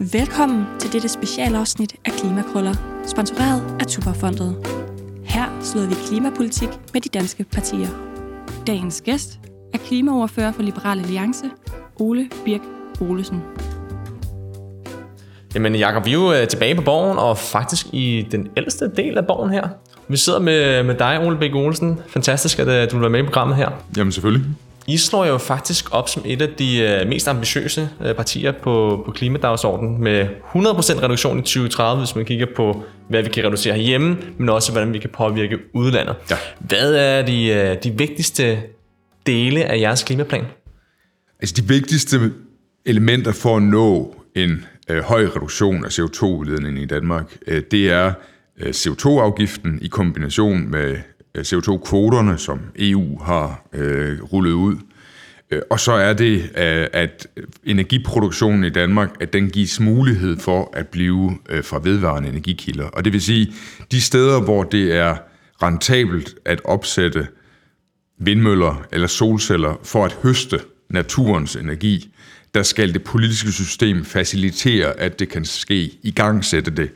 Velkommen til dette specialafsnit af Klimakrøller, sponsoreret af Tuberfondet. Her slår vi klimapolitik med de danske partier. Dagens gæst er klimaoverfører for Liberal Alliance, Ole Birk Olesen. Jamen Jakob, vi er jo øh, tilbage på borgen, og faktisk i den ældste del af borgen her. Vi sidder med, med dig, Ole Birk Olesen. Fantastisk, at øh, du vil være med i programmet her. Jamen selvfølgelig. I slår jo faktisk op som et af de øh, mest ambitiøse øh, partier på, på klimadagsordenen med 100% reduktion i 2030, hvis man kigger på, hvad vi kan reducere herhjemme, men også hvordan vi kan påvirke udlandet. Ja. Hvad er de, øh, de vigtigste dele af jeres klimaplan? Altså de vigtigste elementer for at nå en øh, høj reduktion af CO2-udledningen i Danmark, øh, det er øh, CO2-afgiften i kombination med CO2-kvoterne, som EU har øh, rullet ud. Øh, og så er det, øh, at energiproduktionen i Danmark, at den gives mulighed for at blive øh, fra vedvarende energikilder. Og det vil sige, de steder, hvor det er rentabelt at opsætte vindmøller eller solceller for at høste naturens energi, der skal det politiske system facilitere, at det kan ske, i gang sætte det,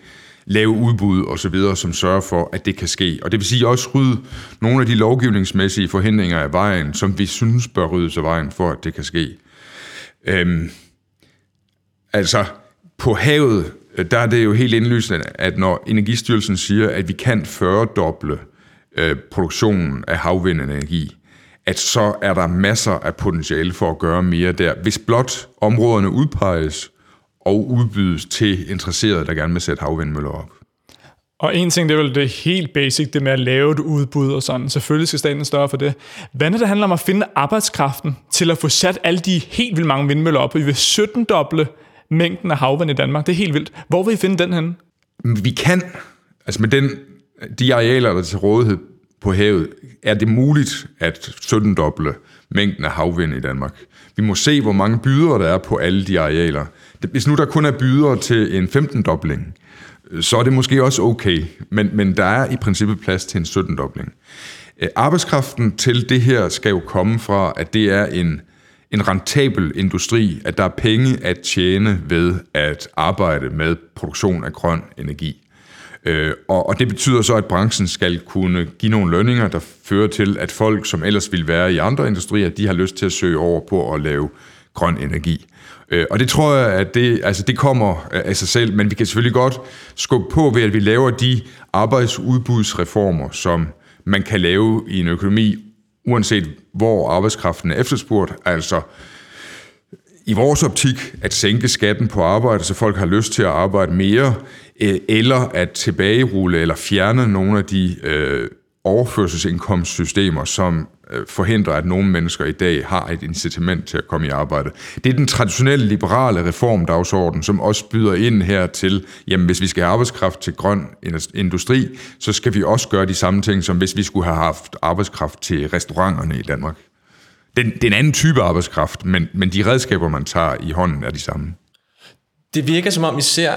lave udbud og så videre, som sørger for, at det kan ske. Og det vil sige også rydde nogle af de lovgivningsmæssige forhindringer af vejen, som vi synes bør ryddes af vejen, for at det kan ske. Øhm, altså, på havet, øh, der er det jo helt indlysende, at når Energistyrelsen siger, at vi kan 40-doble øh, produktionen af havvindenergi, at så er der masser af potentiale for at gøre mere der, hvis blot områderne udpeges og udbydes til interesserede, der gerne vil sætte havvindmøller op. Og en ting, det er vel det helt basic, det med at lave et udbud og sådan. Selvfølgelig skal staten større for det. Hvad når det handler om at finde arbejdskraften til at få sat alle de helt vildt mange vindmøller op? Vi vil 17 doble mængden af havvind i Danmark. Det er helt vildt. Hvor vil I finde den henne? Vi kan, altså med den, de arealer, der er til rådighed på havet, er det muligt at 17-doble mængden af havvind i Danmark. Vi må se, hvor mange bydere der er på alle de arealer. Det- Hvis nu der kun er bydere til en 15-dobling, øh, så er det måske også okay, men, men der er i princippet plads til en 17-dobling. Øh, arbejdskraften til det her skal jo komme fra, at det er en, en rentabel industri, at der er penge at tjene ved at arbejde med produktion af grøn energi. Øh, og, og det betyder så, at branchen skal kunne give nogle lønninger, der fører til, at folk, som ellers ville være i andre industrier, de har lyst til at søge over på at lave grøn energi. Øh, og det tror jeg, at det, altså det kommer af sig selv, men vi kan selvfølgelig godt skubbe på ved, at vi laver de arbejdsudbudsreformer, som man kan lave i en økonomi, uanset hvor arbejdskraften er efterspurgt. Altså i vores optik at sænke skatten på arbejde, så folk har lyst til at arbejde mere, øh, eller at tilbagerulle eller fjerne nogle af de øh, overførselsindkomstsystemer, som øh, forhindrer, at nogle mennesker i dag har et incitament til at komme i arbejde. Det er den traditionelle liberale reformdagsorden, som også byder ind her til, jamen hvis vi skal have arbejdskraft til grøn industri, så skal vi også gøre de samme ting, som hvis vi skulle have haft arbejdskraft til restauranterne i Danmark. Den, det er en anden type arbejdskraft, men, men de redskaber, man tager i hånden, er de samme. Det virker som om, vi ser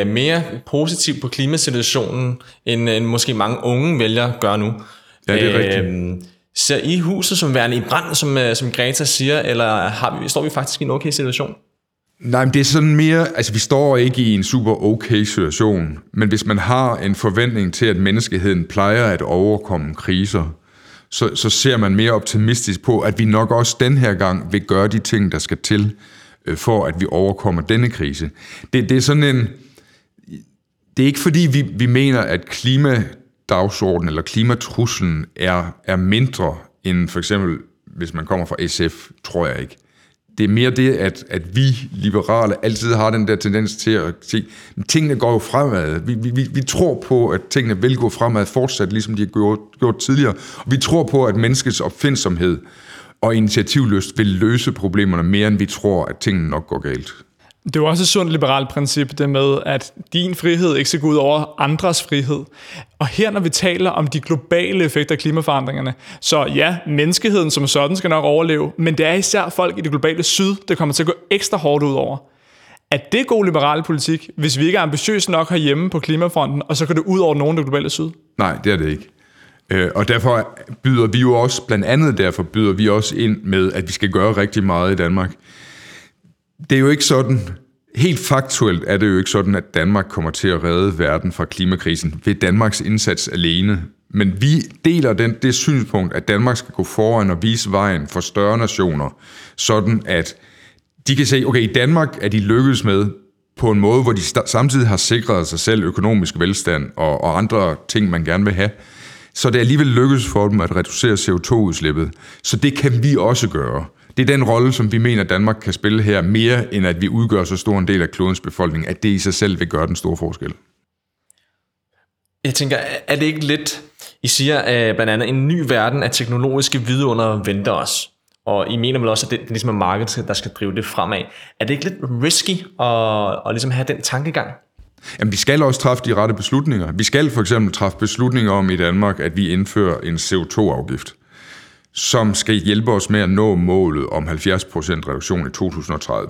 øh, mere positivt på klimasituationen, end, end måske mange unge vælger gør nu. Ja, det er rigtigt. Ser I huset som værende i brand, som, øh, som Greta siger, eller har vi, står vi faktisk i en okay situation? Nej, men det er sådan mere, altså vi står ikke i en super okay situation, men hvis man har en forventning til, at menneskeheden plejer at overkomme kriser, så, så ser man mere optimistisk på, at vi nok også den her gang vil gøre de ting, der skal til, øh, Øh, for at vi overkommer denne krise. Det, det er sådan en... Det er ikke fordi, vi, vi mener, at klimadagsordenen eller klimatruslen er, er mindre end for eksempel, hvis man kommer fra SF, tror jeg ikke. Det er mere det, at, at vi liberale altid har den der tendens til at sige, at tingene går jo fremad. Vi, vi, vi- vi tror på, at tingene vil gå fremad fortsat, ligesom de har gjort, gjort tidligere. Og vi tror på, at menneskets opfindsomhed og initiativlyst vil løse problemerne mere, end vi tror, at tingene nok går galt. Det er jo også et sundt liberalt princip, det med, at din frihed ikke skal gå ud over andres frihed. Og her, når vi taler om de globale effekter af klimaforandringerne, så ja, menneskeheden som sådan skal nok overleve, men det er især folk i det globale syd, der kommer til at gå ekstra hårdt ud over. Er det god liberal politik, hvis vi ikke er ambitiøse nok herhjemme på klimafronten, og så går det ud over nogen i det globale syd? Nej, det er det ikke. Øh, Og derfor byder vi jo også, blandt andet derfor byder vi også ind med, at vi skal gøre rigtig meget i Danmark. Det er jo ikke sådan, helt faktuelt er det jo ikke sådan, at Danmark kommer til at redde verden fra klimakrisen ved Danmarks indsats alene. Men vi deler den, det synspunkt, at Danmark skal gå foran og vise vejen for større nationer, sådan at de kan se, okay, i Danmark er de lykkedes med på en måde, hvor de samtidig har sikret sig selv økonomisk velstand og, og andre ting, man gerne vil have. Så det alligevel lykkes for dem at reducere CO2-udslippet. Så det kan vi også gøre. Det er den rolle, som vi mener, Danmark kan spille her, mere end at vi udgør så stor en del af klodens befolkning, at det i sig selv vil gøre den store forskel. Jeg tænker, er det ikke lidt, I siger at blandt andet, en ny verden af teknologiske vidunder venter os? Og I mener vel også, at det, det ligesom er markedet, der skal drive det fremad. Er det ikke lidt risky at, at ligesom have den tankegang? Jamen, vi skal også træffe de rette beslutninger. Vi skal for eksempel træffe beslutninger om i Danmark, at vi indfører en CO2-afgift som skal hjælpe os med at nå målet om 70% reduktion i 2030.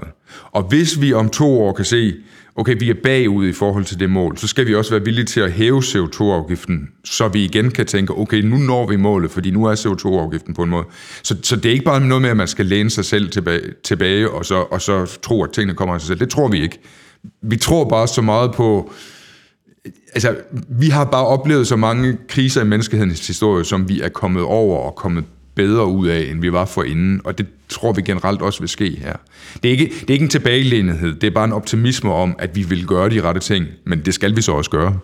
Og hvis vi om to år kan se, okay, vi er bagud i forhold til det mål, så skal vi også være villige til at hæve CO2-afgiften, så vi igen kan tænke, okay, nu når vi målet, fordi nu er CO2-afgiften på en måde. Så, så det er ikke bare noget med, at man skal læne sig selv tilbage, tilbage og, så, og så tro, at tingene kommer af sig selv. Det tror vi ikke. Vi tror bare så meget på, altså, vi har bare oplevet så mange kriser i menneskehedens historie, som vi er kommet over og kommet bedre ud af, end vi var for inden, og det tror vi generelt også vil ske her. Det er ikke, det er ikke en tilbagelænethed, det er bare en optimisme om, at vi vil gøre de rette ting, men det skal vi så også gøre.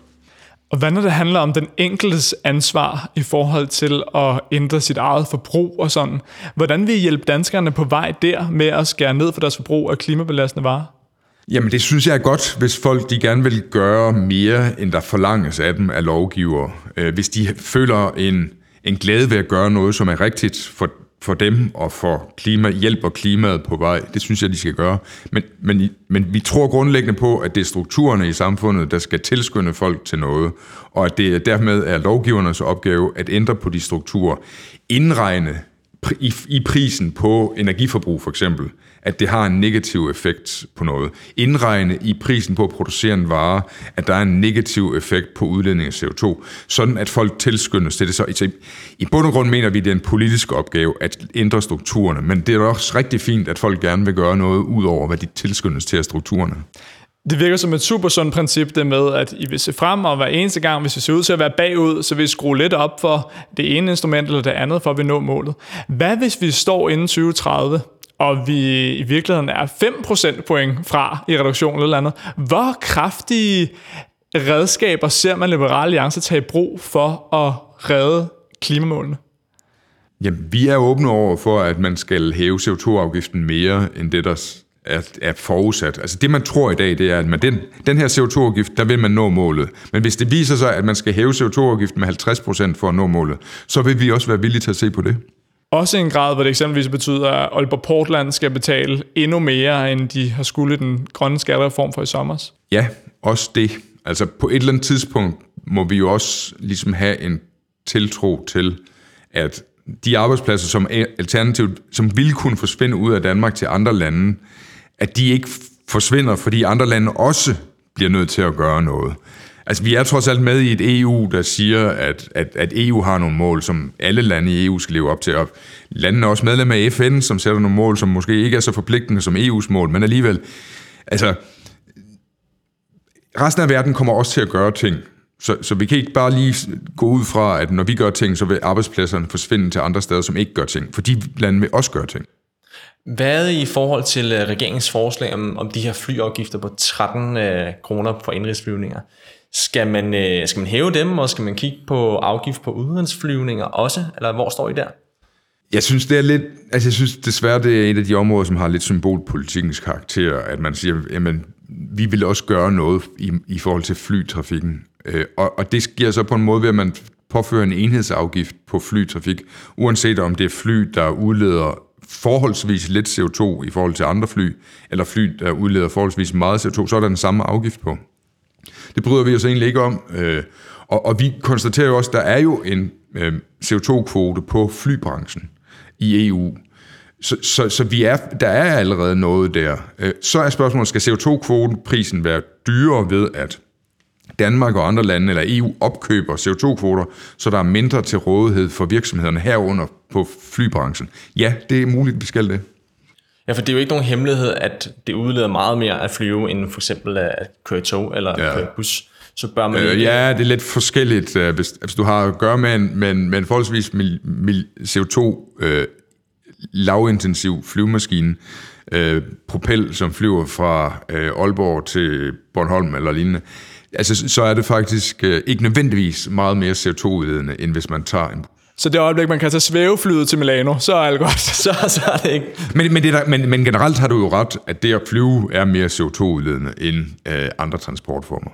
Og hvad når det handler om den enkeltes ansvar i forhold til at ændre sit eget forbrug og sådan? Hvordan vil I hjælpe danskerne på vej der med at skære ned for deres forbrug af klimabelastende varer? Jamen det synes jeg er godt, hvis folk de gerne vil gøre mere, end der forlanges af dem af lovgiver. Øh, hvis de føler en en glæde ved at gøre noget, som er rigtigt for, for dem og for klima, hjælp og klimaet på vej. Det synes jeg, de skal gøre. Men, men, men vi tror grundlæggende på, at det er strukturerne i samfundet, der skal tilskynde folk til noget, og at det dermed er lovgivernes opgave at ændre på de strukturer. Indregne i, i prisen på energiforbrug for eksempel, at det har en negativ effekt på noget. Indregne i prisen på at producere en vare, at der er en negativ effekt på udledning af CO2, sådan at folk tilskyndes til det. Så i bund og grund mener vi, at det er en politisk opgave at ændre strukturerne, men det er også rigtig fint, at folk gerne vil gøre noget ud over, hvad de tilskyndes til af strukturerne. Det virker som et super sundt princip, det med, at I vil se frem, og hver eneste gang, hvis vi ser ud til at være bagud, så vil I skrue lidt op for det ene instrument eller det andet, for at vi nå målet. Hvad hvis vi står inden 2030, og vi i virkeligheden er 5% point fra i reduktion eller andet? Hvor kraftige redskaber ser man Liberale Alliance tage i brug for at redde klimamålene? Jamen, vi er åbne over for, at man skal hæve CO2-afgiften mere end det, der er, er forudsat. Altså det, man tror i dag, det er, at med den, den her CO2-afgift, der vil man nå målet. Men hvis det viser sig, at man skal hæve CO2-afgiften med 50% for at nå målet, så vil vi også være villige til at se på det. Også en grad, hvor det eksempelvis betyder, at Aalborg Portland skal betale endnu mere, end de har skulle den grønne skattereform for i sommer. Ja, også det. Altså på et eller andet tidspunkt må vi jo også ligesom have en tiltro til, at de arbejdspladser, som alternativt, som ville kunne forsvinde ud af Danmark til andre lande, at de ikke forsvinder, fordi andre lande også bliver nødt til at gøre noget. Altså, vi er trods alt med i et EU, der siger, at, at, at EU har nogle mål, som alle lande i EU skal leve op til. Og landene er også medlem af FN, som sætter nogle mål, som måske ikke er så forpligtende som EU's mål, men alligevel, altså, resten af verden kommer også til at gøre ting. Så, så vi kan ikke bare lige gå ud fra, at når vi gør ting, så vil arbejdspladserne forsvinde til andre steder, som ikke gør ting. For de lande vil også gøre ting. Hvad i forhold til øh, regeringens forslag om, om de her flyafgifter på 13 øh, kroner for indrigsflyvninger? Skal man, øh, skal man hæve dem, og skal man kigge på afgift på udenrigsflyvninger også? Eller hvor står I der? Jeg synes, det er lidt, altså jeg synes desværre, det er et af de områder, som har lidt symbolpolitikens karakter, at man siger, jamen, vi vil også gøre noget i, i forhold til flytrafikken. Øh, og, og det sker så på en måde ved, at man påfører en enhedsafgift på flytrafik, uanset om det er fly, der udleder forholdsvis lidt CO2 i forhold til andre fly, eller fly, der udleder forholdsvis meget CO2, så er der den samme afgift på. Det bryder vi os egentlig ikke om. Øh, og, og vi konstaterer jo også, at der er jo en øh, CO2-kvote på flybranchen i EU. Så, så, så vi er, der er allerede noget der. Øh, så er spørgsmålet, skal CO2-kvoten-prisen være dyrere ved, at Danmark og andre lande eller EU opkøber CO2-kvoter, så der er mindre til rådighed for virksomhederne herunder på flybranchen. Ja, det er muligt, vi skal det. Ja, for det er jo ikke nogen hemmelighed, at det udleder meget mere at flyve, end for eksempel at køre tog eller Ja. køre bus. Så bør man Øh, ja, det er lidt forskelligt, øh, hvis, du har at gøre med en, med en, med en forholdsvis mil, mil, CO2 øh, lavintensiv flyvemaskine, øh, propel, som flyver fra øh, Aalborg til Bornholm eller lignende, altså, så er det faktisk øh, ikke nødvendigvis meget mere CO2-udledende, end hvis man tager en Så det øjeblik, man kan tage svæveflyet til Milano, så er alt godt. så, så er det ikke. Men, men, det er der, men, men generelt har du jo ret, at det at flyve er mere CO2-udledende end øh, andre transportformer.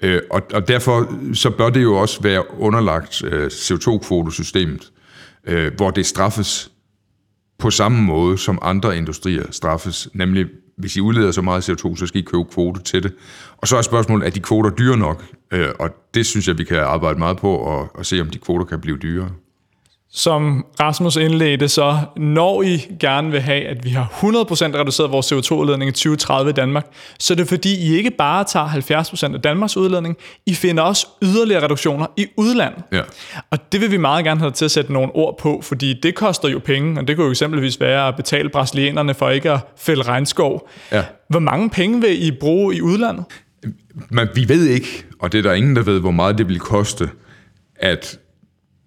Øh, og, og derfor så bør det jo også være underlagt øh, CO2-kvotesystemet, øh, hvor det straffes på samme måde, som andre industrier straffes, nemlig hvis I udleder så meget CO2, så skal I købe kvote til det. Og så er spørgsmålet, er de kvoter dyre nok? Øh, og det synes jeg, vi kan arbejde meget på, og, og se, om de kvoter kan blive dyrere. Som Rasmus indledte, så når I gerne vil have, at vi har 100% reduceret vores CO2-udledning i 2030 i Danmark, så er det fordi, I ikke bare tager 70% af Danmarks udledning, I finder også yderligere reduktioner i udlandet. Ja. Og det vil vi meget gerne have til at sætte nogle ord på, fordi det koster jo penge, og det kunne jo eksempelvis være at betale brasilianerne for ikke at fælde regnskov. Ja. Hvor mange penge vil I bruge i udlandet? Men vi ved ikke, og det er der ingen, der ved, hvor meget det vil koste, at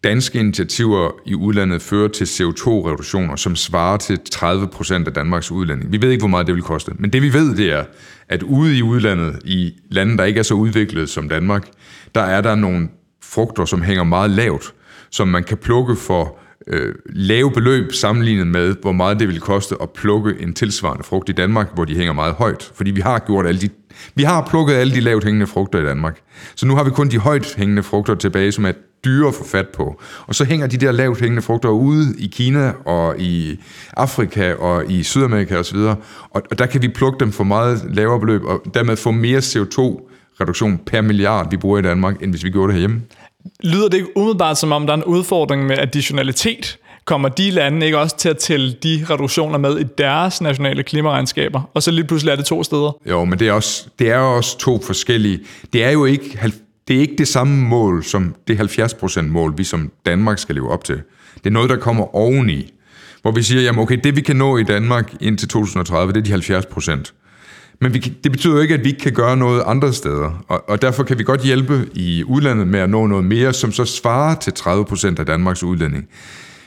danske initiativer i udlandet fører til CO2-reduktioner, som svarer til 30 procent af Danmarks udlænding. Vi ved ikke, hvor meget det vil koste. Men det vi ved, det er, at ude i udlandet, i lande, der ikke er så udviklet som Danmark, der er der nogle frugter, som hænger meget lavt, som man kan plukke for øh, lave beløb sammenlignet med, hvor meget det vil koste at plukke en tilsvarende frugt i Danmark, hvor de hænger meget højt. Fordi vi har gjort alle de, vi har plukket alle de lavt hængende frugter i Danmark. Så nu har vi kun de højt hængende frugter tilbage, som er dyre at få fat på. Og så hænger de der lavt hængende frugter ude i Kina og i Afrika og i Sydamerika osv. Og, og der kan vi plukke dem for meget lavere beløb, og dermed få mere CO2-reduktion per milliard, vi bruger i Danmark, end hvis vi gjorde det herhjemme. Lyder det ikke umiddelbart som om, der er en udfordring med additionalitet? Kommer de lande ikke også til at tælle de reduktioner med i deres nationale klimaregnskaber? Og så lige pludselig er det to steder. Jo, men det er, også, det er også to forskellige. Det er jo ikke, det er ikke det samme mål som det 70% mål, vi som Danmark skal leve op til. Det er noget, der kommer oveni. Hvor vi siger, jamen okay, det vi kan nå i Danmark indtil 2030, det er de 70%. Men vi, kan- det betyder jo ikke, at vi ikke kan gøre noget andre steder. Og, og derfor kan vi godt hjælpe i udlandet med at nå noget mere, som så svarer til 30 procent af Danmarks udlænding.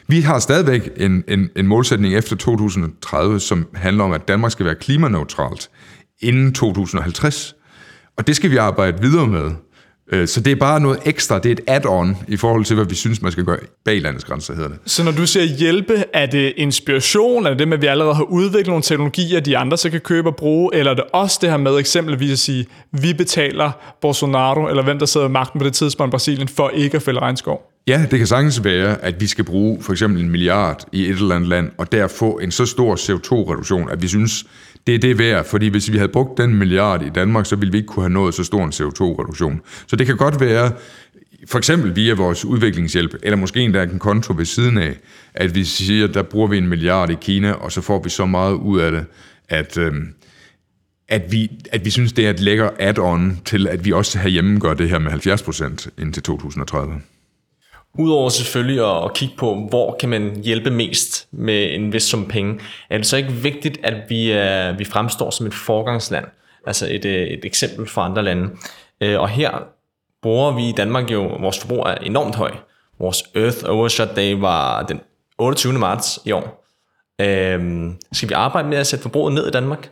Vi har stadigvæk en, en, en målsætning efter 2030, som handler om, at Danmark skal være klimaneutralt inden 2050. Og det skal vi arbejde videre med. Øh, Så det er bare noget ekstra, det er et add-on i forhold til, hvad vi synes, man skal gøre bag landets grænser, hedder det. Så når du siger hjælpe, er det inspiration? Er det det med, at vi allerede har udviklet nogle teknologier, de andre så kan købe og bruge? Eller er det også det her med eksempelvis at sige, vi betaler Bolsonaro, eller hvem der sidder i magten på det tidspunkt i Brasilien, for ikke at fælde regnskov? Ja, det kan sagtens være, at vi skal bruge for eksempel en milliard i et eller andet land, og der få en så stor CO2-reduktion, at vi synes, det er det værd. Fordi hvis vi havde brugt den milliard i Danmark, så ville vi ikke kunne have nået så stor en CO2-reduktion. Så det kan godt være, for eksempel via vores udviklingshjælp, eller måske endda en konto ved siden af, at vi siger, der bruger vi en milliard i Kina, og så får vi så meget ud af det, at, øh, at, vi, at vi synes, det er et lækker add-on til, at vi også herhjemme gør det her med 70% indtil 2030. Udover selvfølgelig at, kigge på, hvor kan man hjælpe mest med en vis sum penge, er det så ikke vigtigt, at vi, uh, vi fremstår som et forgangsland, altså et, uh, et eksempel for andre lande. Uh, og her bruger vi i Danmark jo, vores forbrug er enormt høj. Vores Earth Overshot Day var den 28. marts i år. Uh, skal vi arbejde med at sætte forbruget ned i Danmark?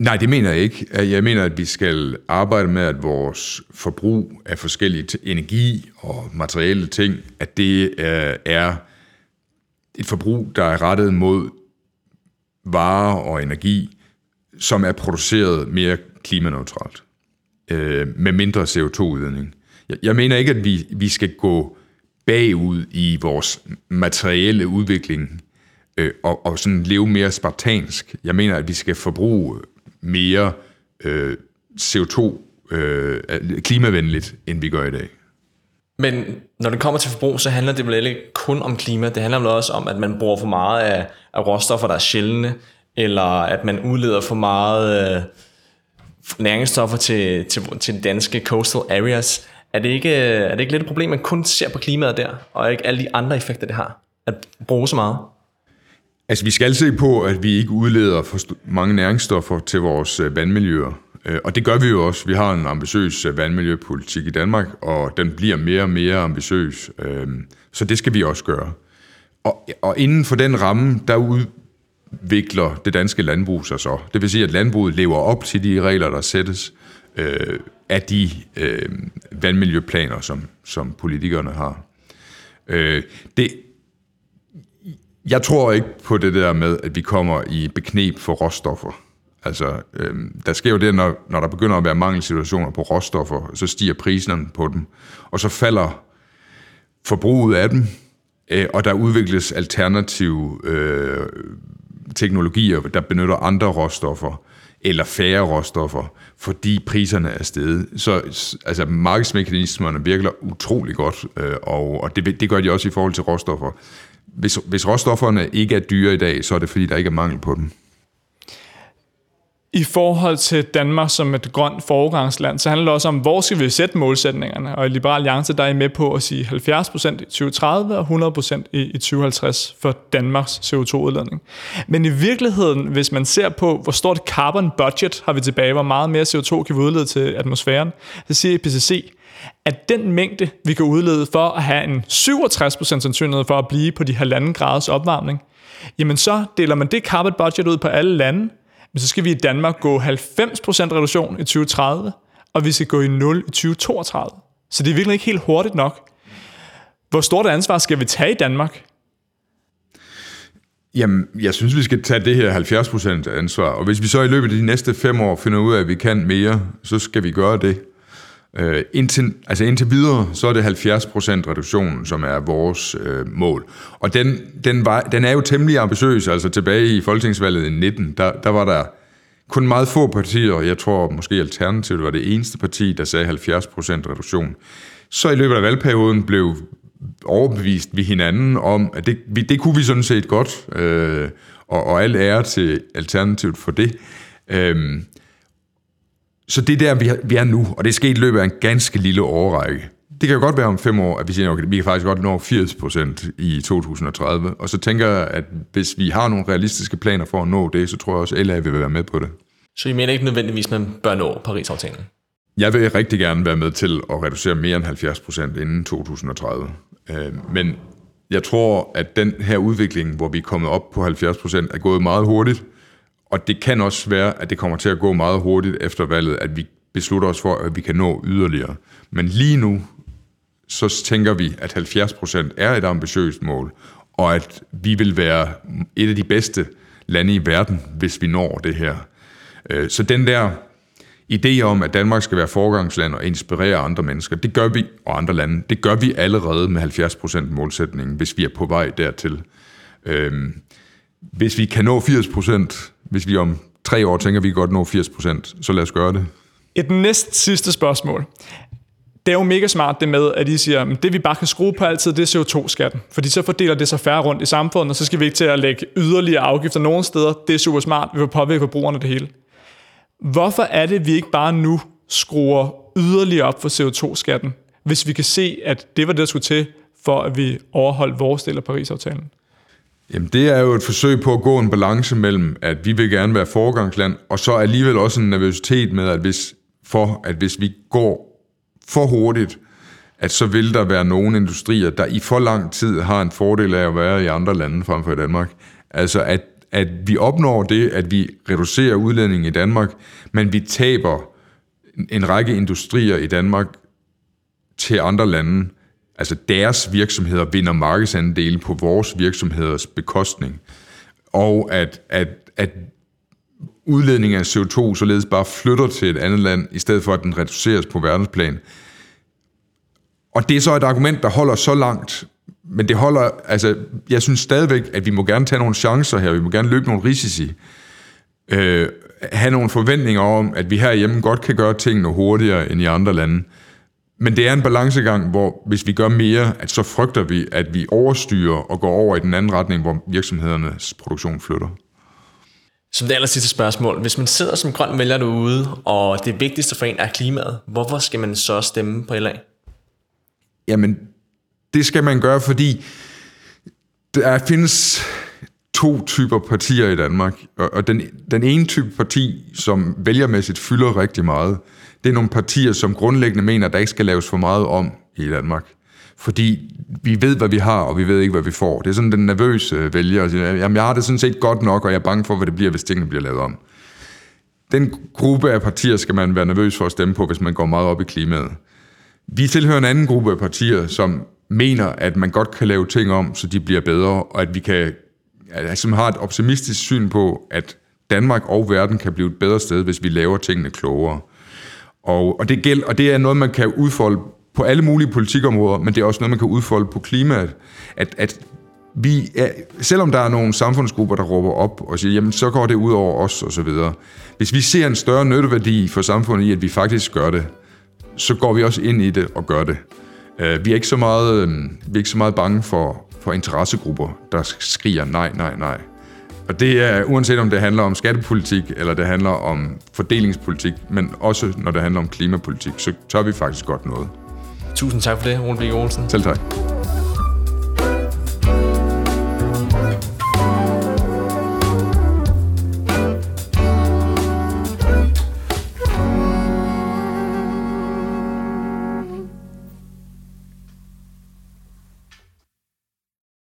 Nej, det mener jeg ikke. Jeg mener, at vi skal arbejde med, at vores forbrug af forskellige energi og materielle ting, at det øh, er et forbrug, der er rettet mod varer og energi, som er produceret mere klimaneutralt, øh, med mindre CO2-udledning. Jeg, jeg mener ikke, at vi, vi skal gå bagud i vores materielle udvikling øh, og, og sådan leve mere spartansk. Jeg mener, at vi skal forbruge mere øh, CO2 øh, klimavenligt, end vi gør i dag. Men når det kommer til forbrug, så handler det vel ikke kun om klima. Det handler vel også om, at man bruger for meget af, af råstoffer, der er sjældne, eller at man udleder for meget øh, næringsstoffer til, til, til danske coastal areas. Er det, ikke, er det ikke lidt et problem, at man kun ser på klimaet der, og ikke alle de andre effekter, det har, at bruge så meget? Altså, vi skal se på, at vi ikke udleder for mange næringsstoffer til vores øh, vandmiljøer. Øh, og det gør vi jo også. Vi har en ambitiøs øh, vandmiljøpolitik i Danmark, og den bliver mere og mere ambitiøs. Øhm, så det skal vi også gøre. Og, og inden for den ramme, der udvikler det danske landbrug sig så. Det vil sige, at landbruget lever op til de regler, der sættes øh, af de øh, vandmiljøplaner, som, som politikerne har. Øh, det, jeg tror ikke på det der med, at vi kommer i beknep for råstoffer. Altså, øh, der sker jo det, når, når der begynder at være mangelsituationer på råstoffer, så stiger priserne på dem, og så falder forbruget af dem, øh, og der udvikles alternative øh, teknologier, der benytter andre råstoffer, eller færre råstoffer, fordi priserne er steget. Så altså, markedsmekanismerne virker utrolig godt, øh, og, og det, det gør de også i forhold til råstoffer. Hvis, hvis råstofferne ikke er dyre i dag, så er det fordi, der ikke er mangel på dem. I forhold til Danmark som et grønt foregangsland, så handler det også om, hvor skal vi sætte målsætningerne? Og i Liberal Alliance, der er I med på at sige 70% i 2030 og 100% i 2050 for Danmarks CO2-udledning. Men i virkeligheden, hvis man ser på, hvor stort carbon budget har vi tilbage, hvor meget mere CO2 kan vi udlede til atmosfæren, så siger IPCC, at den mængde, vi kan udlede for at have en 67% sandsynlighed for at blive på de halvanden graders opvarmning, jamen så deler man det carbon budget ud på alle lande, men så skal vi i Danmark gå 90% reduktion i 2030, og vi skal gå i 0 i 2032. Så det er virkelig ikke helt hurtigt nok. Hvor stort et ansvar skal vi tage i Danmark? Jamen, jeg synes, vi skal tage det her 70% ansvar, og hvis vi så i løbet af de næste fem år finder ud af, at vi kan mere, så skal vi gøre det. Øh, indtil, altså indtil videre, så er det 70% reduktion, som er vores øh, mål. Og den, den, var, den er jo temmelig ambitiøs. Altså tilbage i folketingsvalget i 19, der, der var der kun meget få partier, jeg tror måske Alternativet var det eneste parti, der sagde 70% reduktion. Så i løbet af valgperioden blev overbevist vi hinanden om, at det, vi, det kunne vi sådan set godt, øh, og, og alt ære til Alternativet for det. Øh, så det er der, vi er, vi er nu, og det er sket i løbet af en ganske lille overrække. Det kan jo godt være om fem år, at vi siger, okay, vi kan faktisk godt nå 80 procent i 2030. Og så tænker jeg, at hvis vi har nogle realistiske planer for at nå det, så tror jeg også, at LA vil være med på det. Så I mener ikke nødvendigvis, at man bør nå Paris-aftalen? Jeg vil rigtig gerne være med til at reducere mere end 70 procent inden 2030. Øh, men jeg tror, at den her udvikling, hvor vi er kommet op på 70 procent, er gået meget hurtigt. Og det kan også være, at det kommer til at gå meget hurtigt efter valget, at vi beslutter os for, at vi kan nå yderligere. Men lige nu, så tænker vi, at 70% er et ambitiøst mål, og at vi vil være et af de bedste lande i verden, hvis vi når det her. Øh, så den der idé om, at Danmark skal være forgangsland og inspirere andre mennesker, det gør vi, og andre lande, det gør vi allerede med 70% målsætningen, hvis vi er på vej dertil. Øh, hvis vi kan nå 80%, hvis vi om tre år tænker, at vi kan godt nå 80%, så lad os gøre det. Et næst sidste spørgsmål. Det er jo mega smart det med, at I siger, at det vi bare kan skrue på altid, det er CO2-skatten. Fordi så fordeler det sig færre rundt i samfundet, og så skal vi ikke til at lægge yderligere afgifter nogen steder. Det er super smart, vi vil påvirke forbrugerne det hele. Hvorfor er det, at vi ikke bare nu skruer yderligere op for CO2-skatten, hvis vi kan se, at det var det, der skulle til, for at vi overholdt vores del af Paris-aftalen? Jamen det er jo et forsøg på at gå en balance mellem, at vi vil gerne være foregangsland, og så alligevel også en nervøsitet med, at hvis, for at hvis vi går for hurtigt, at så vil der være nogle industrier, der i for lang tid har en fordel af at være i andre lande frem for i Danmark. Altså at, at vi opnår det, at vi reducerer udledningen i Danmark, men vi taber en række industrier i Danmark til andre lande, altså deres virksomheder vinder markedsandele på vores virksomheders bekostning, og at, at, at udledning af CO2 således bare flytter til et andet land, i stedet for at den reduceres på verdensplan. Og det er så et argument, der holder så langt, men det holder, altså, jeg synes stadigvæk, at vi må gerne tage nogle chancer her, vi må gerne løbe nogle risici, øh, have nogle forventninger om, at vi herhjemme godt kan gøre tingene hurtigere end i andre lande. Men det er en balancegang, hvor hvis vi gør mere, at så frygter vi, at vi overstyrer og går over i den anden retning, hvor virksomhedernes produktion flytter. Som det aller sidste spørgsmål. Hvis man sidder som grøn vælger derude, og det vigtigste for en er klimaet, hvorfor skal man så stemme på LA? Jamen, det skal man gøre, fordi der findes to typer partier i Danmark, og, den, den ene type parti, som vælgermæssigt fylder rigtig meget, det er nogle partier, som grundlæggende mener, at der ikke skal laves for meget om i Danmark. Fordi vi ved, hvad vi har, og vi ved ikke, hvad vi får. Det er sådan den nervøse vælger, siger, jamen jeg har det sådan set godt nok, og jeg er bange for, hvad det bliver, hvis tingene bliver lavet om. Den gruppe af partier skal man være nervøs for at stemme på, hvis man går meget op i klimaet. Vi tilhører en anden gruppe af partier, som mener, at man godt kan lave ting om, så de bliver bedre, og at vi kan, altså, som har et optimistisk syn på, at Danmark og verden kan blive et bedre sted, hvis vi laver tingene klogere. Og, og, det, gæld, og det er noget, man kan udfolde på alle mulige politikområder, men det er også noget, man kan udfolde på klimaet. At, at vi er, selvom der er nogle samfundsgrupper, der råber op og siger, jamen så går det ud over os og så videre. Hvis vi ser en større nytteværdi for samfundet i, at vi faktisk gør det, så går vi også ind i det og gør det. Øh, vi er ikke så meget, øh, vi er ikke så meget bange for, for interessegrupper, der skriger nej, nej, nej. Og det er uanset om det handler om skattepolitik, eller det handler om fordelingspolitik, men også når det handler om klimapolitik, så tør vi faktisk godt noget. Tusind tak for det, Ole Bik Olsen. Selv tak.